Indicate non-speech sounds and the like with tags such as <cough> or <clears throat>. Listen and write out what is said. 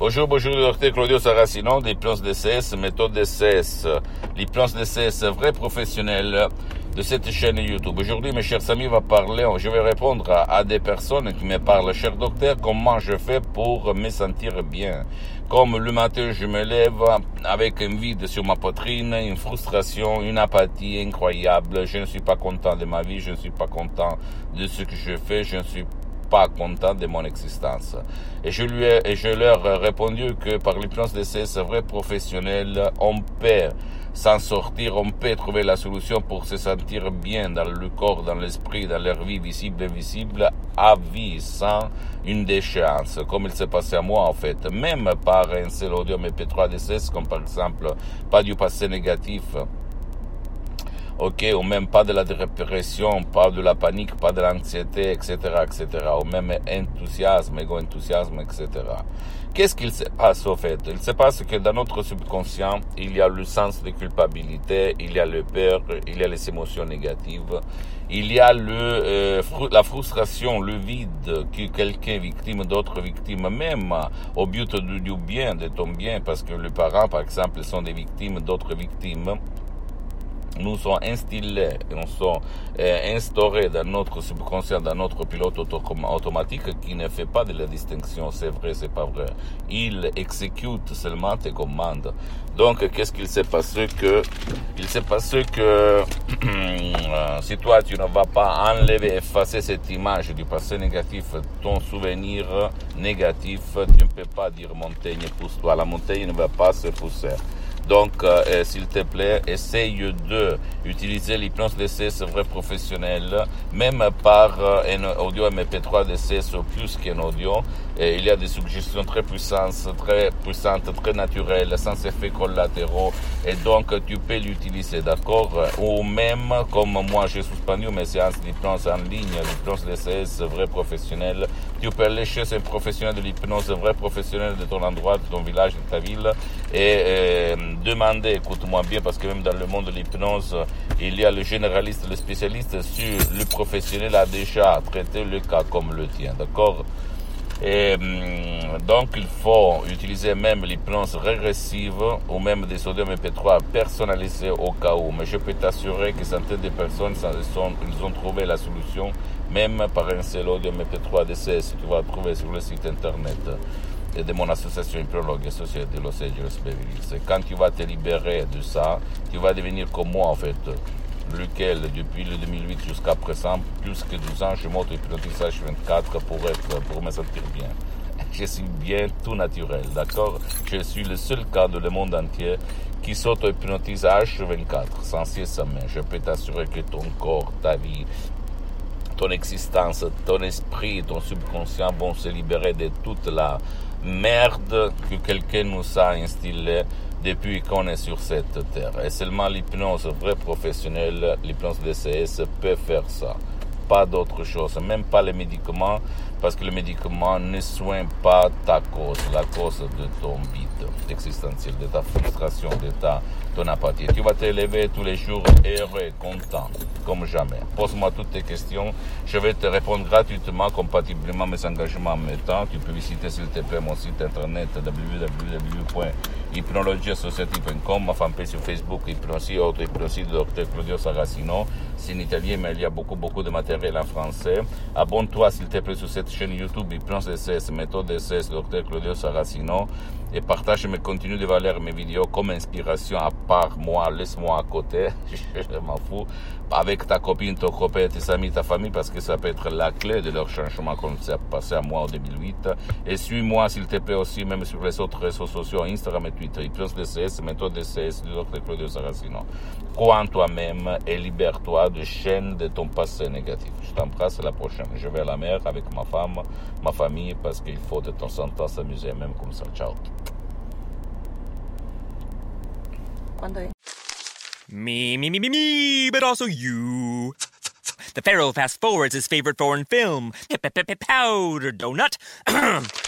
Bonjour, bonjour, docteur Claudio Saracino d'Hypnose DCS, méthode DCS, l'hypnose DCS, vrai professionnel de cette chaîne YouTube. Aujourd'hui, mes chers amis, va parler, je vais répondre à, des personnes qui me parlent, cher docteur, comment je fais pour me sentir bien? Comme le matin, je me lève avec un vide sur ma poitrine, une frustration, une apathie incroyable. Je ne suis pas content de ma vie, je ne suis pas content de ce que je fais, je ne suis pas content de mon existence. Et je lui et je leur ai répondu que par l'hypnose de ces vrais professionnels, on peut s'en sortir, on peut trouver la solution pour se sentir bien dans le corps, dans l'esprit, dans leur vie visible et invisible, à vie, sans une déchéance, comme il s'est passé à moi en fait, même par un seul audio MP3 DCS, comme par exemple pas du passé négatif, ok, ou même pas de la dépression, pas de la panique, pas de l'anxiété, etc., etc., ou même enthousiasme, égo-enthousiasme, etc. Qu'est-ce qu'il se passe au fait? Il se passe que dans notre subconscient, il y a le sens de culpabilité, il y a le peur, il y a les émotions négatives, il y a le, euh, la frustration, le vide que quelqu'un victime d'autres victimes, même au but du bien, de ton bien, parce que les parents, par exemple, sont des victimes d'autres victimes nous sont instillés, nous sont euh, instaurés dans notre subconscient, dans notre pilote automatique qui ne fait pas de la distinction, c'est vrai, c'est pas vrai. Il exécute seulement tes commandes. Donc, qu'est-ce qu'il s'est passé que, il s'est passé que, <clears throat> si toi tu ne vas pas enlever, effacer cette image du passé négatif, ton souvenir négatif, tu ne peux pas dire montagne pousse-toi. La montagne ne va pas se pousser. Donc, euh, euh, s'il te plaît, essaye de utiliser l'hypnose DCS vrai professionnel, même par euh, un audio MP3 DCS plus qu'un audio. Et il y a des suggestions très puissantes, très puissantes, très naturelles, sans effets collatéraux. Et donc, tu peux l'utiliser, d'accord? Ou même, comme moi, j'ai suspendu mes séances d'hypnose en ligne, l'hypnose DCS vrai professionnel. Tu peux aller chez un professionnel de l'hypnose vrai professionnel de ton endroit, de ton village, de ta ville. Et demander, écoute-moi bien, parce que même dans le monde de l'hypnose, il y a le généraliste, le spécialiste sur le professionnel a déjà traité le cas comme le tien, d'accord? Et hum, donc il faut utiliser même l'hypnose régressive ou même des sodium MP3 personnalisés au cas où. Mais je peux t'assurer que centaines de personnes ils ont trouvé la solution même par un seul audio MP3 DCS que tu vas trouver sur le site internet et de mon association hypnologue associée de Los Angeles Beverly Hills. Quand tu vas te libérer de ça, tu vas devenir comme moi en fait, lequel depuis le 2008 jusqu'à présent, plus que 12 ans, je monte hypnotisage 24 pour être, pour me sentir bien. <laughs> Je suis bien tout naturel, d'accord? Je suis le seul cas de le monde entier qui s'auto-hypnotise H24, sans cesse main. Je peux t'assurer que ton corps, ta vie, ton existence, ton esprit, ton subconscient vont se libérer de toute la merde que quelqu'un nous a instillé depuis qu'on est sur cette terre. Et seulement l'hypnose vrai professionnelle, l'hypnose DCS peut faire ça. Pas d'autre chose, même pas les médicaments, parce que les médicaments ne soignent pas ta cause, la cause de ton vide existentiel, de ta frustration, de ta ton apathie. Tu vas te lever tous les jours heureux, content, comme jamais. Pose-moi toutes tes questions. Je vais te répondre gratuitement, compatiblement mes engagements en même temps. Tu peux visiter, s'il te plaît, mon site internet www.hypnologieassociative.com, ma fanpage sur Facebook, Hypnosie, autre Hypnosie Dr. Claudio Saracino. C'est en italien, mais il y a beaucoup, beaucoup de matériel en français. Abonne-toi, s'il te plaît, sur cette chaîne YouTube, Hypnose SS, méthode SS, Dr. Claudio Saracino et partage mes contenus de valeur, mes vidéos comme inspiration à part moi, laisse-moi à côté, <laughs> je m'en fous, avec ta copine, ton copain, tes amis, ta famille, parce que ça peut être la clé de leur changement comme ça passé à moi en 2008. Et suis-moi, s'il te plaît, aussi, même sur les autres réseaux sociaux, Instagram et Twitter, Hypnose DCS, méthode DCS, Dr. Claudio Saracino. Crois en toi-même et libère-toi de chaînes de ton passé négatif. Je t'embrasse, la prochaine. Je vais à la mer avec ma femme, ma famille, parce qu'il faut de temps en temps s'amuser, même comme ça. Ciao. Me, me, me, me, me, but also you. The Pharaoh fast forwards his favorite foreign film, Powder Donut. <clears throat>